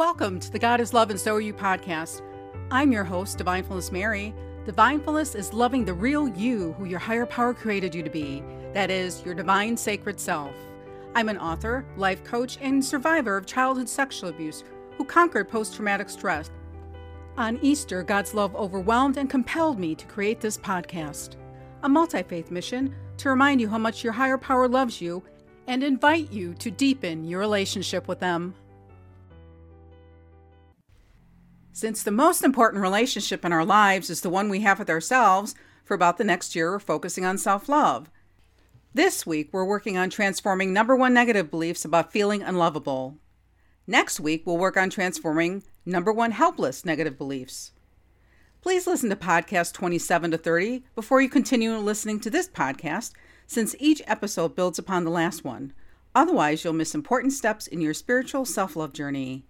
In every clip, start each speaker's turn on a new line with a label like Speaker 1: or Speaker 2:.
Speaker 1: Welcome to the God is Love and So Are You podcast. I'm your host, Divinefulness Mary. Divinefulness is loving the real you who your higher power created you to be. That is, your divine sacred self. I'm an author, life coach, and survivor of childhood sexual abuse who conquered post traumatic stress. On Easter, God's love overwhelmed and compelled me to create this podcast, a multi faith mission to remind you how much your higher power loves you and invite you to deepen your relationship with them. Since the most important relationship in our lives is the one we have with ourselves, for about the next year, we're focusing on self love. This week, we're working on transforming number one negative beliefs about feeling unlovable. Next week, we'll work on transforming number one helpless negative beliefs. Please listen to podcast 27 to 30 before you continue listening to this podcast, since each episode builds upon the last one. Otherwise, you'll miss important steps in your spiritual self love journey.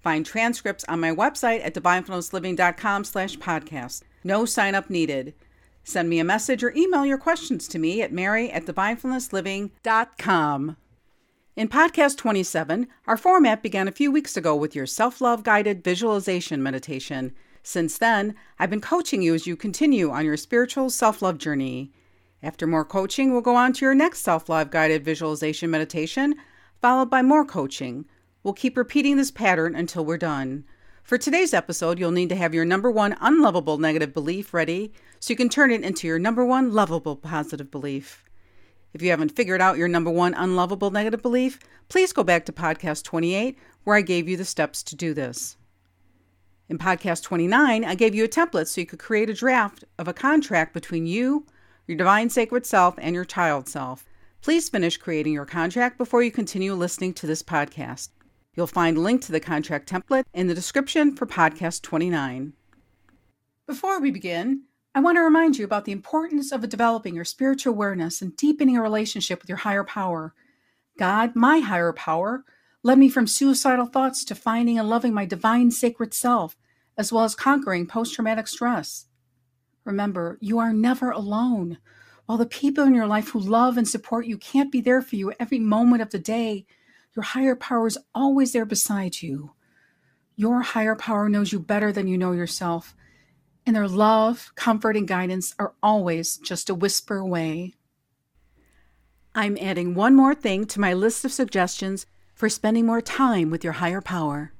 Speaker 1: Find transcripts on my website at divinefulnessliving.com slash podcast. No sign up needed. Send me a message or email your questions to me at mary at divinefulnessliving.com. In podcast 27, our format began a few weeks ago with your self love guided visualization meditation. Since then, I've been coaching you as you continue on your spiritual self love journey. After more coaching, we'll go on to your next self love guided visualization meditation, followed by more coaching. We'll keep repeating this pattern until we're done. For today's episode, you'll need to have your number one unlovable negative belief ready so you can turn it into your number one lovable positive belief. If you haven't figured out your number one unlovable negative belief, please go back to podcast 28 where I gave you the steps to do this. In podcast 29, I gave you a template so you could create a draft of a contract between you, your divine sacred self, and your child self. Please finish creating your contract before you continue listening to this podcast. You'll find a link to the contract template in the description for podcast 29. Before we begin, I want to remind you about the importance of developing your spiritual awareness and deepening a relationship with your higher power. God, my higher power, led me from suicidal thoughts to finding and loving my divine sacred self, as well as conquering post traumatic stress. Remember, you are never alone. While the people in your life who love and support you can't be there for you every moment of the day, your higher power is always there beside you. Your higher power knows you better than you know yourself, and their love, comfort, and guidance are always just a whisper away. I'm adding one more thing to my list of suggestions for spending more time with your higher power.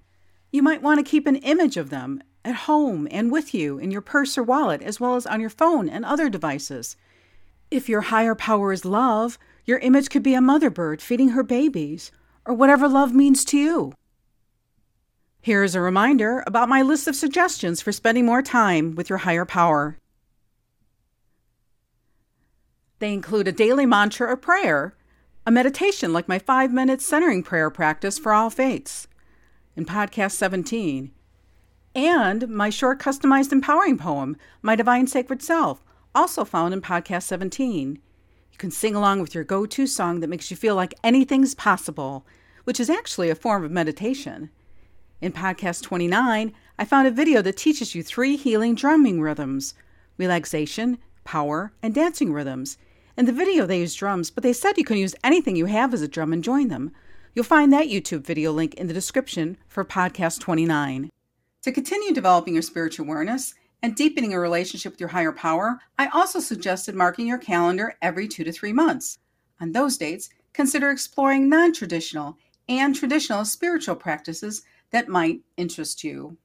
Speaker 1: You might want to keep an image of them at home and with you in your purse or wallet, as well as on your phone and other devices. If your higher power is love, your image could be a mother bird feeding her babies, or whatever love means to you. Here is a reminder about my list of suggestions for spending more time with your higher power. They include a daily mantra or prayer, a meditation like my five minute centering prayer practice for all faiths in podcast 17, and my short customized empowering poem, My Divine Sacred Self, also found in podcast 17 can sing along with your go to song that makes you feel like anything's possible, which is actually a form of meditation. In podcast 29, I found a video that teaches you three healing drumming rhythms relaxation, power, and dancing rhythms. In the video, they use drums, but they said you can use anything you have as a drum and join them. You'll find that YouTube video link in the description for podcast 29. To continue developing your spiritual awareness, and deepening a relationship with your higher power, I also suggested marking your calendar every two to three months. On those dates, consider exploring non traditional and traditional spiritual practices that might interest you.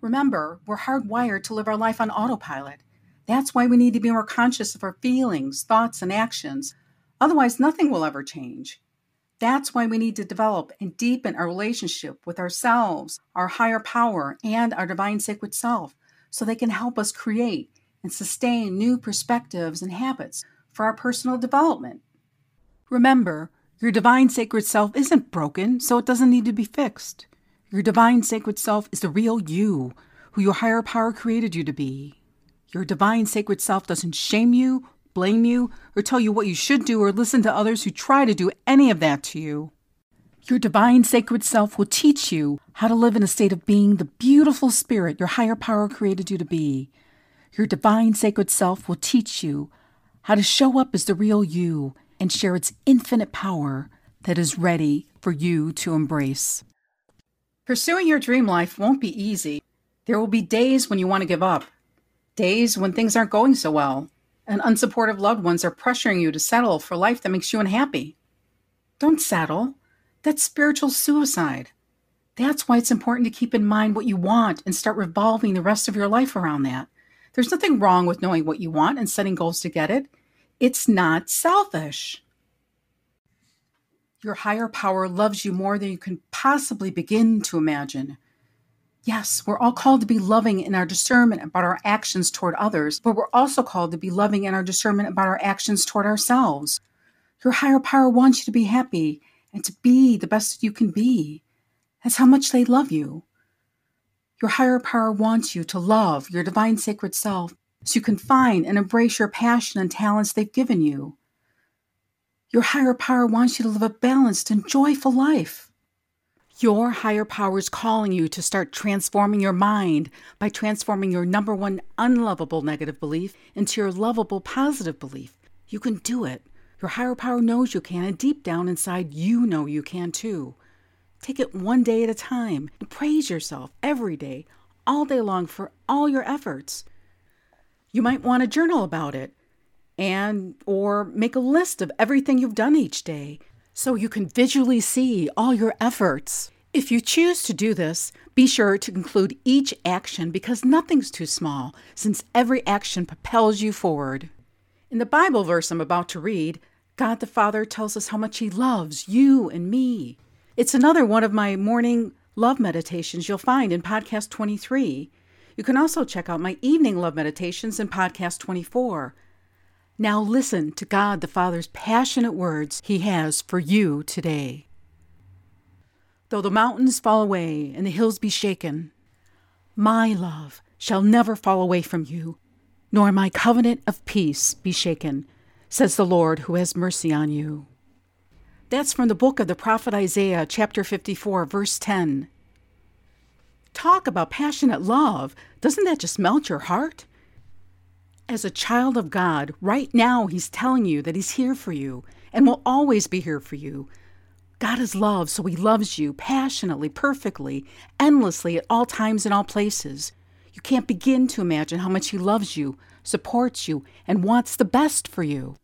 Speaker 1: Remember, we're hardwired to live our life on autopilot. That's why we need to be more conscious of our feelings, thoughts, and actions. Otherwise, nothing will ever change. That's why we need to develop and deepen our relationship with ourselves, our higher power, and our divine sacred self so they can help us create and sustain new perspectives and habits for our personal development. Remember, your divine sacred self isn't broken, so it doesn't need to be fixed. Your divine sacred self is the real you, who your higher power created you to be. Your divine sacred self doesn't shame you blame you, or tell you what you should do, or listen to others who try to do any of that to you. Your divine sacred self will teach you how to live in a state of being the beautiful spirit your higher power created you to be. Your divine sacred self will teach you how to show up as the real you and share its infinite power that is ready for you to embrace. Pursuing your dream life won't be easy. There will be days when you want to give up, days when things aren't going so well, and unsupportive loved ones are pressuring you to settle for life that makes you unhappy. Don't settle. That's spiritual suicide. That's why it's important to keep in mind what you want and start revolving the rest of your life around that. There's nothing wrong with knowing what you want and setting goals to get it. It's not selfish. Your higher power loves you more than you can possibly begin to imagine. Yes, we're all called to be loving in our discernment about our actions toward others, but we're also called to be loving in our discernment about our actions toward ourselves. Your higher power wants you to be happy and to be the best you can be. That's how much they love you. Your higher power wants you to love your divine sacred self so you can find and embrace your passion and talents they've given you. Your higher power wants you to live a balanced and joyful life. Your higher power is calling you to start transforming your mind by transforming your number one unlovable negative belief into your lovable positive belief. You can do it. Your higher power knows you can, and deep down inside, you know you can too. Take it one day at a time and praise yourself every day, all day long for all your efforts. You might want to journal about it and or make a list of everything you've done each day so you can visually see all your efforts. If you choose to do this, be sure to include each action because nothing's too small, since every action propels you forward. In the Bible verse I'm about to read, God the Father tells us how much He loves you and me. It's another one of my morning love meditations you'll find in podcast 23. You can also check out my evening love meditations in podcast 24. Now listen to God the Father's passionate words He has for you today. Though the mountains fall away and the hills be shaken, my love shall never fall away from you, nor my covenant of peace be shaken, says the Lord who has mercy on you. That's from the book of the prophet Isaiah, chapter 54, verse 10. Talk about passionate love. Doesn't that just melt your heart? As a child of God, right now, He's telling you that He's here for you and will always be here for you. God is love, so He loves you passionately, perfectly, endlessly at all times and all places. You can't begin to imagine how much He loves you, supports you, and wants the best for you.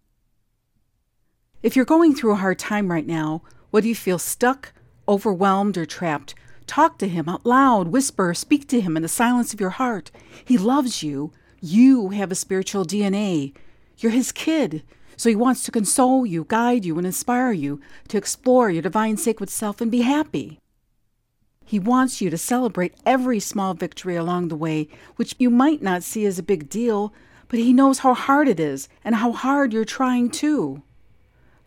Speaker 1: If you're going through a hard time right now, whether you feel stuck, overwhelmed, or trapped, talk to Him out loud, whisper, speak to Him in the silence of your heart. He loves you. You have a spiritual DNA. You're his kid. So he wants to console you, guide you, and inspire you to explore your divine sacred self and be happy. He wants you to celebrate every small victory along the way, which you might not see as a big deal, but he knows how hard it is and how hard you're trying too.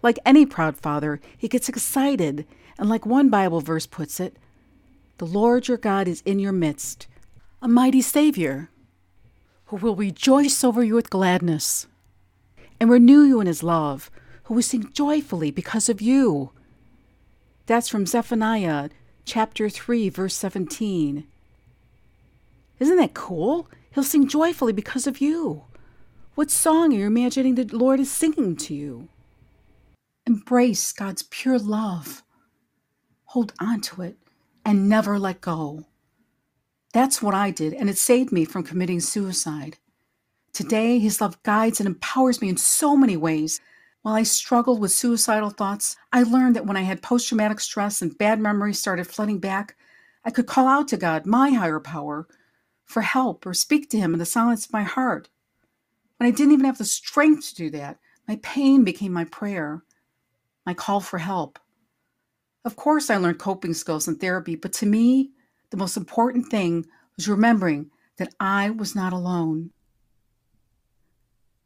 Speaker 1: Like any proud father, he gets excited, and like one Bible verse puts it, the Lord your God is in your midst, a mighty Savior who will rejoice over you with gladness and renew you in his love, who will sing joyfully because of you. That's from Zephaniah chapter 3, verse 17. Isn't that cool? He'll sing joyfully because of you. What song are you imagining the Lord is singing to you? Embrace God's pure love. Hold on to it and never let go. That's what I did, and it saved me from committing suicide. Today, His love guides and empowers me in so many ways. While I struggled with suicidal thoughts, I learned that when I had post traumatic stress and bad memories started flooding back, I could call out to God, my higher power, for help or speak to Him in the silence of my heart. When I didn't even have the strength to do that, my pain became my prayer, my call for help. Of course, I learned coping skills in therapy, but to me, the most important thing was remembering that I was not alone.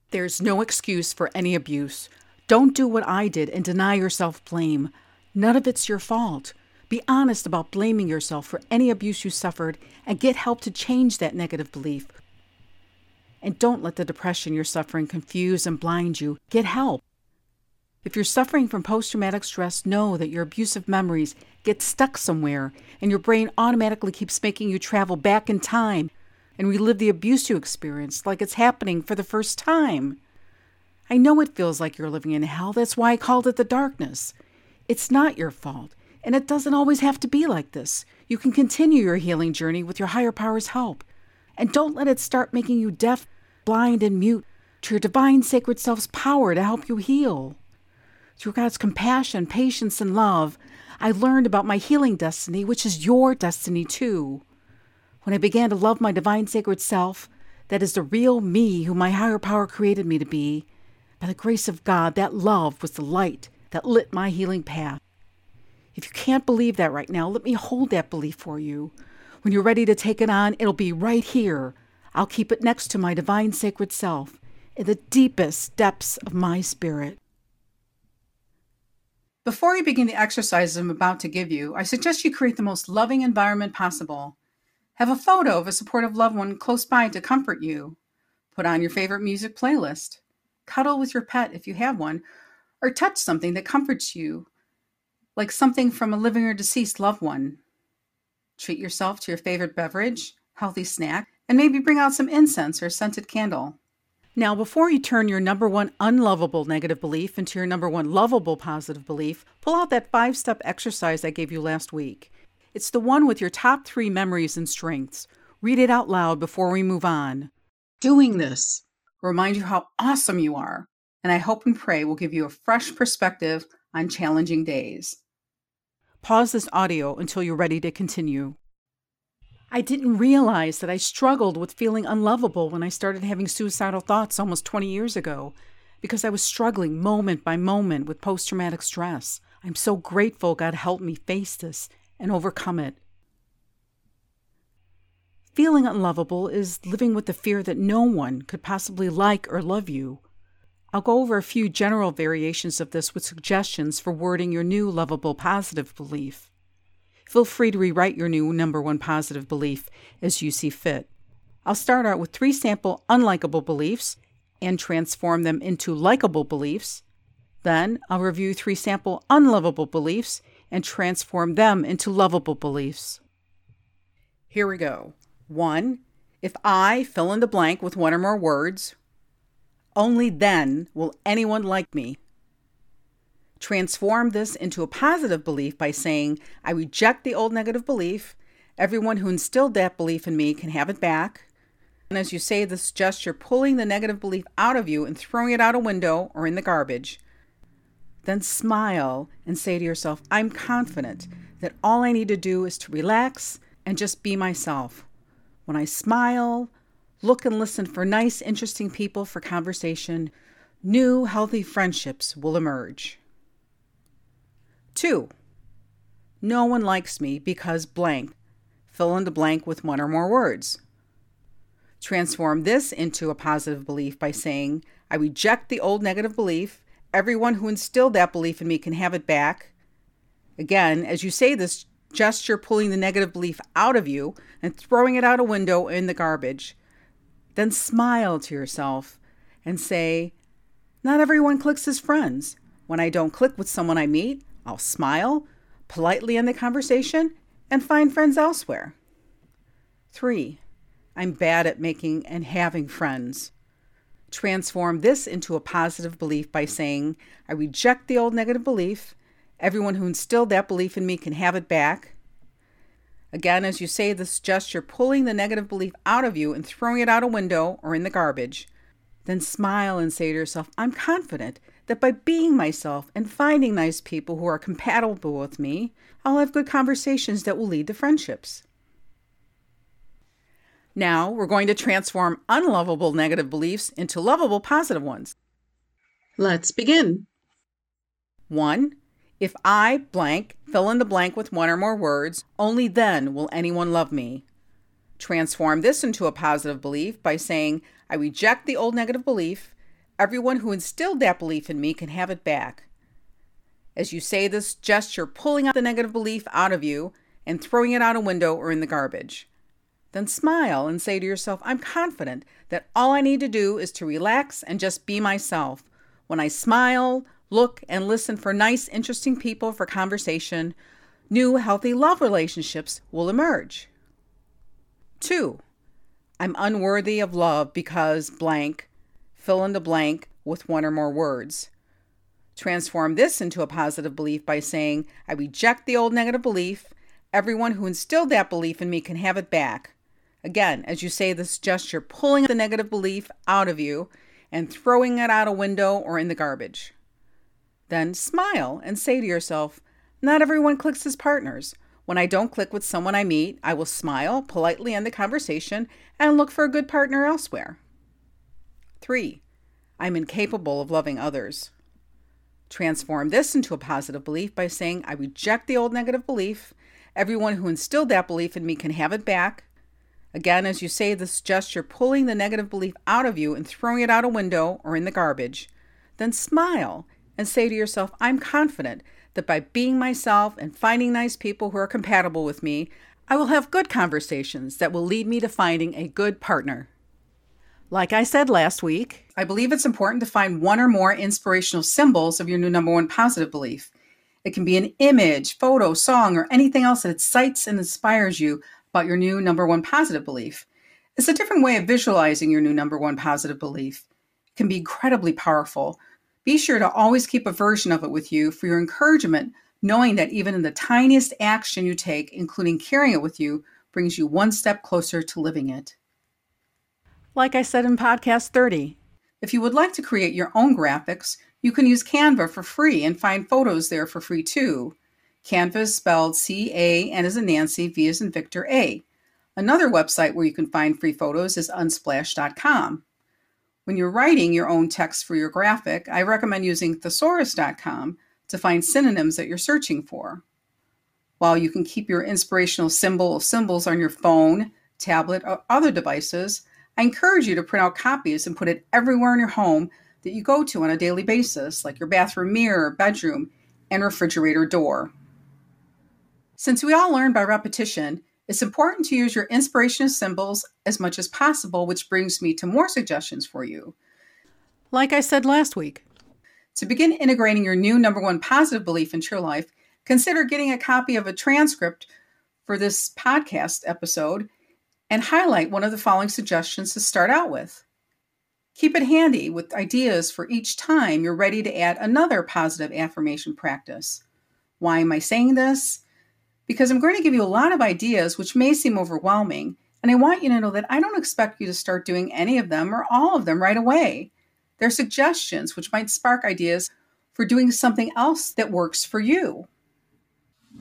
Speaker 1: There's no excuse for any abuse. Don't do what I did and deny yourself blame. None of it's your fault. Be honest about blaming yourself for any abuse you suffered and get help to change that negative belief. And don't let the depression you're suffering confuse and blind you. Get help. If you're suffering from post traumatic stress, know that your abusive memories get stuck somewhere and your brain automatically keeps making you travel back in time and relive the abuse you experienced like it's happening for the first time. I know it feels like you're living in hell. That's why I called it the darkness. It's not your fault. And it doesn't always have to be like this. You can continue your healing journey with your higher power's help. And don't let it start making you deaf, blind, and mute to your divine sacred self's power to help you heal. Through God's compassion, patience, and love, I learned about my healing destiny, which is your destiny too. When I began to love my divine sacred self, that is the real me who my higher power created me to be, by the grace of God, that love was the light that lit my healing path. If you can't believe that right now, let me hold that belief for you. When you're ready to take it on, it'll be right here. I'll keep it next to my divine sacred self in the deepest depths of my spirit. Before you begin the exercises I'm about to give you, I suggest you create the most loving environment possible. Have a photo of a supportive loved one close by to comfort you. Put on your favorite music playlist. Cuddle with your pet if you have one, or touch something that comforts you, like something from a living or deceased loved one. Treat yourself to your favorite beverage, healthy snack, and maybe bring out some incense or scented candle. Now, before you turn your number one unlovable negative belief into your number one lovable positive belief, pull out that five step exercise I gave you last week. It's the one with your top three memories and strengths. Read it out loud before we move on. Doing this remind you how awesome you are, and I hope and pray will give you a fresh perspective on challenging days. Pause this audio until you're ready to continue. I didn't realize that I struggled with feeling unlovable when I started having suicidal thoughts almost 20 years ago because I was struggling moment by moment with post traumatic stress. I'm so grateful God helped me face this and overcome it. Feeling unlovable is living with the fear that no one could possibly like or love you. I'll go over a few general variations of this with suggestions for wording your new lovable positive belief. Feel free to rewrite your new number one positive belief as you see fit. I'll start out with three sample unlikable beliefs and transform them into likable beliefs. Then I'll review three sample unlovable beliefs and transform them into lovable beliefs. Here we go. One, if I fill in the blank with one or more words, only then will anyone like me. Transform this into a positive belief by saying, I reject the old negative belief. Everyone who instilled that belief in me can have it back. And as you say this gesture, pulling the negative belief out of you and throwing it out a window or in the garbage. Then smile and say to yourself, I'm confident that all I need to do is to relax and just be myself. When I smile, look and listen for nice, interesting people for conversation, new, healthy friendships will emerge. Two, no one likes me because blank. Fill in the blank with one or more words. Transform this into a positive belief by saying, I reject the old negative belief. Everyone who instilled that belief in me can have it back. Again, as you say this, gesture pulling the negative belief out of you and throwing it out a window in the garbage. Then smile to yourself and say, Not everyone clicks as friends. When I don't click with someone I meet, I'll smile, politely end the conversation, and find friends elsewhere. Three, I'm bad at making and having friends. Transform this into a positive belief by saying, I reject the old negative belief. Everyone who instilled that belief in me can have it back. Again, as you say this gesture, pulling the negative belief out of you and throwing it out a window or in the garbage. Then smile and say to yourself, I'm confident that by being myself and finding nice people who are compatible with me, I'll have good conversations that will lead to friendships. Now we're going to transform unlovable negative beliefs into lovable positive ones. Let's begin. One, if I blank, fill in the blank with one or more words, only then will anyone love me. Transform this into a positive belief by saying, I reject the old negative belief Everyone who instilled that belief in me can have it back. As you say this gesture, pulling out the negative belief out of you and throwing it out a window or in the garbage. Then smile and say to yourself, I'm confident that all I need to do is to relax and just be myself. When I smile, look, and listen for nice, interesting people for conversation, new, healthy love relationships will emerge. Two, I'm unworthy of love because blank fill in the blank with one or more words. Transform this into a positive belief by saying, I reject the old negative belief. Everyone who instilled that belief in me can have it back. Again, as you say this gesture, pulling the negative belief out of you and throwing it out a window or in the garbage. Then smile and say to yourself, Not everyone clicks as partners. When I don't click with someone I meet, I will smile, politely end the conversation, and look for a good partner elsewhere. 3. I'm incapable of loving others. Transform this into a positive belief by saying, I reject the old negative belief. Everyone who instilled that belief in me can have it back. Again, as you say this gesture, pulling the negative belief out of you and throwing it out a window or in the garbage. Then smile and say to yourself, I'm confident that by being myself and finding nice people who are compatible with me, I will have good conversations that will lead me to finding a good partner. Like I said last week, I believe it's important to find one or more inspirational symbols of your new number one positive belief. It can be an image, photo, song, or anything else that excites and inspires you about your new number one positive belief. It's a different way of visualizing your new number one positive belief. It can be incredibly powerful. Be sure to always keep a version of it with you for your encouragement, knowing that even in the tiniest action you take, including carrying it with you, brings you one step closer to living it like I said in podcast 30. If you would like to create your own graphics, you can use Canva for free and find photos there for free too. Canva is spelled C A N as in Nancy, V as in Victor A. Another website where you can find free photos is unsplash.com. When you're writing your own text for your graphic, I recommend using thesaurus.com to find synonyms that you're searching for. While you can keep your inspirational symbol symbols on your phone, tablet, or other devices, I encourage you to print out copies and put it everywhere in your home that you go to on a daily basis, like your bathroom mirror, bedroom, and refrigerator door. Since we all learn by repetition, it's important to use your inspirational symbols as much as possible, which brings me to more suggestions for you. Like I said last week, to begin integrating your new number one positive belief into your life, consider getting a copy of a transcript for this podcast episode and highlight one of the following suggestions to start out with. Keep it handy with ideas for each time you're ready to add another positive affirmation practice. Why am I saying this? Because I'm going to give you a lot of ideas which may seem overwhelming, and I want you to know that I don't expect you to start doing any of them or all of them right away. They're suggestions which might spark ideas for doing something else that works for you.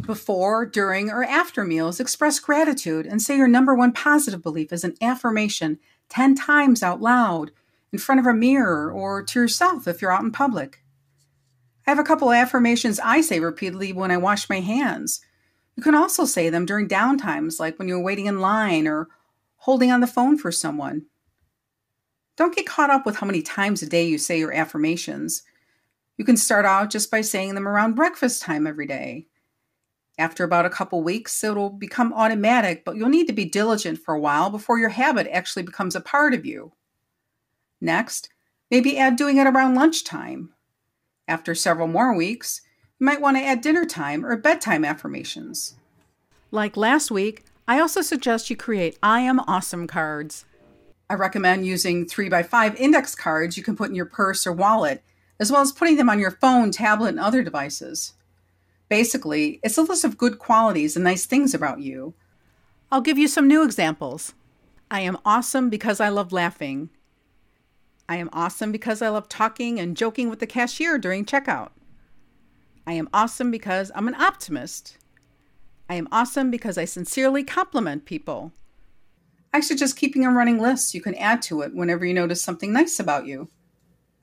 Speaker 1: Before, during, or after meals, express gratitude and say your number one positive belief as an affirmation 10 times out loud in front of a mirror or to yourself if you're out in public. I have a couple affirmations I say repeatedly when I wash my hands. You can also say them during downtimes, like when you're waiting in line or holding on the phone for someone. Don't get caught up with how many times a day you say your affirmations. You can start out just by saying them around breakfast time every day after about a couple weeks, it'll become automatic, but you'll need to be diligent for a while before your habit actually becomes a part of you. Next, maybe add doing it around lunchtime. After several more weeks, you might want to add dinner time or bedtime affirmations. Like last week, I also suggest you create I am awesome cards. I recommend using 3x5 index cards you can put in your purse or wallet, as well as putting them on your phone, tablet, and other devices. Basically, it's a list of good qualities and nice things about you. I'll give you some new examples. I am awesome because I love laughing. I am awesome because I love talking and joking with the cashier during checkout. I am awesome because I'm an optimist. I am awesome because I sincerely compliment people. I suggest keeping a running list you can add to it whenever you notice something nice about you.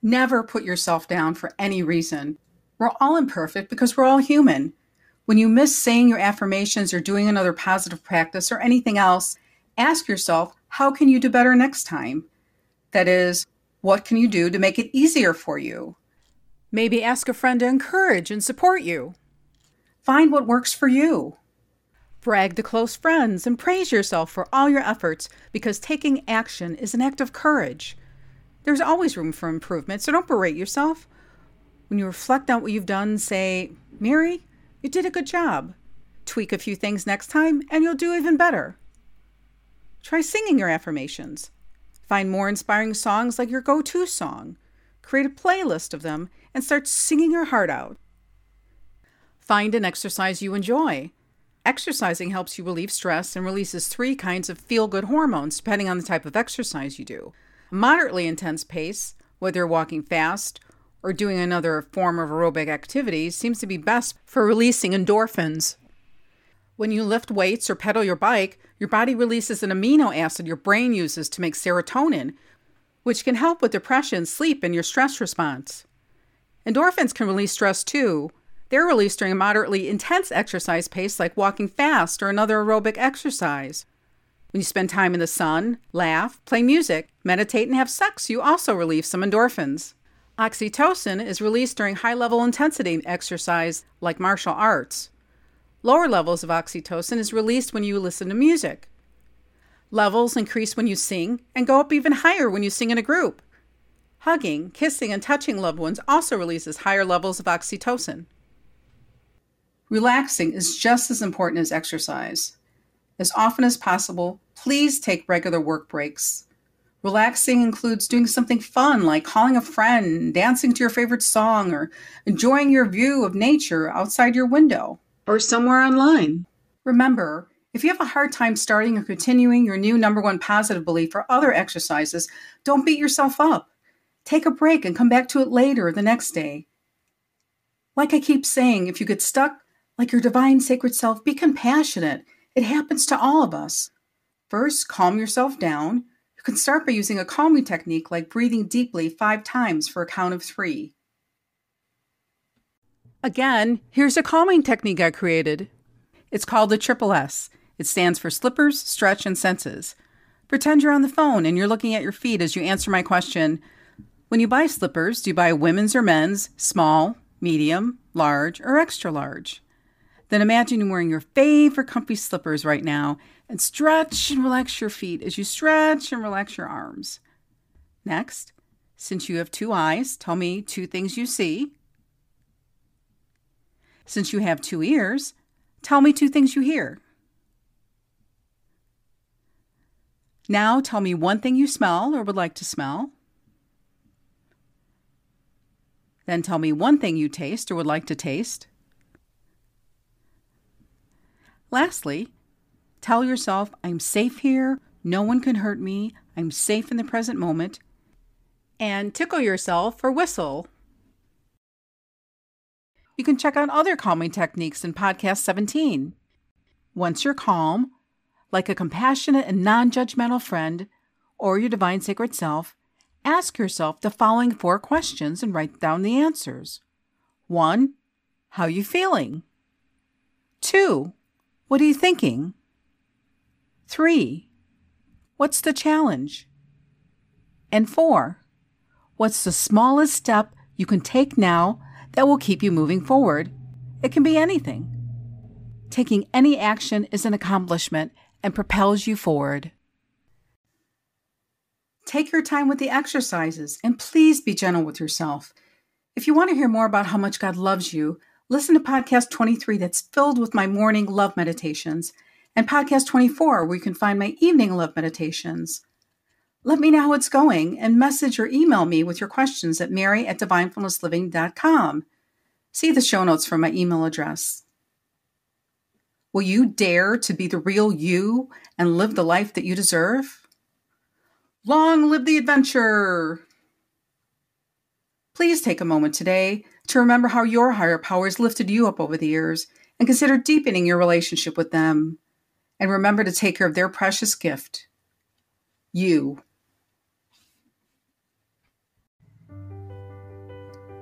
Speaker 1: Never put yourself down for any reason. We're all imperfect because we're all human. When you miss saying your affirmations or doing another positive practice or anything else, ask yourself, how can you do better next time? That is, what can you do to make it easier for you? Maybe ask a friend to encourage and support you. Find what works for you. Brag to close friends and praise yourself for all your efforts because taking action is an act of courage. There's always room for improvement, so don't berate yourself. When you reflect on what you've done, say, Mary, you did a good job. Tweak a few things next time, and you'll do even better. Try singing your affirmations. Find more inspiring songs like your go to song. create a playlist of them, and start singing your heart out. Find an exercise you enjoy. Exercising helps you relieve stress and releases three kinds of feel good hormones depending on the type of exercise you do. A moderately intense pace, whether you're walking fast or doing another form of aerobic activity, seems to be best for releasing endorphins. When you lift weights or pedal your bike, your body releases an amino acid your brain uses to make serotonin, which can help with depression, sleep, and your stress response. Endorphins can release stress too, they're released during a moderately intense exercise pace like walking fast or another aerobic exercise. When you spend time in the sun, laugh, play music, meditate, and have sex, you also relieve some endorphins. Oxytocin is released during high level intensity exercise like martial arts. Lower levels of oxytocin is released when you listen to music. Levels increase when you sing and go up even higher when you sing in a group. Hugging, kissing, and touching loved ones also releases higher levels of oxytocin. Relaxing is just as important as exercise. As often as possible, please take regular work breaks. Relaxing includes doing something fun like calling a friend, dancing to your favorite song, or enjoying your view of nature outside your window or somewhere online. Remember, if you have a hard time starting or continuing your new number one positive belief or other exercises, don't beat yourself up. Take a break and come back to it later the next day. Like I keep saying, if you get stuck, like your divine sacred self, be compassionate. It happens to all of us. First, calm yourself down. Can start by using a calming technique like breathing deeply five times for a count of three. Again, here's a calming technique I created. It's called the Triple S. It stands for Slippers, Stretch, and Senses. Pretend you're on the phone and you're looking at your feet as you answer my question. When you buy slippers, do you buy women's or men's, small, medium, large, or extra large? Then imagine you're wearing your favorite comfy slippers right now and stretch and relax your feet as you stretch and relax your arms. Next, since you have two eyes, tell me two things you see. Since you have two ears, tell me two things you hear. Now tell me one thing you smell or would like to smell. Then tell me one thing you taste or would like to taste. Lastly, tell yourself, I'm safe here, no one can hurt me, I'm safe in the present moment, and tickle yourself or whistle. You can check out other calming techniques in Podcast 17. Once you're calm, like a compassionate and non judgmental friend or your divine sacred self, ask yourself the following four questions and write down the answers. 1. How you feeling? 2. What are you thinking? Three, what's the challenge? And four, what's the smallest step you can take now that will keep you moving forward? It can be anything. Taking any action is an accomplishment and propels you forward. Take your time with the exercises and please be gentle with yourself. If you want to hear more about how much God loves you, Listen to podcast 23 that's filled with my morning love meditations, and podcast 24 where you can find my evening love meditations. Let me know how it's going and message or email me with your questions at mary at divinefulnessliving.com. See the show notes for my email address. Will you dare to be the real you and live the life that you deserve? Long live the adventure! Please take a moment today to remember how your higher powers lifted you up over the years and consider deepening your relationship with them. And remember to take care of their precious gift you.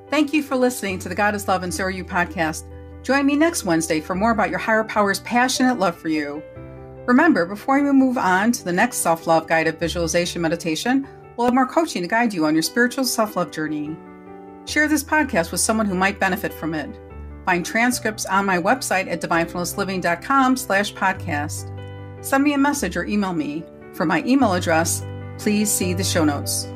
Speaker 1: Thank you for listening to the God is Love and So Are You podcast. Join me next Wednesday for more about your higher power's passionate love for you. Remember, before we move on to the next self love guided visualization meditation, we'll have more coaching to guide you on your spiritual self love journey. Share this podcast with someone who might benefit from it. Find transcripts on my website at divinefulnessliving.com slash podcast. Send me a message or email me. For my email address, please see the show notes.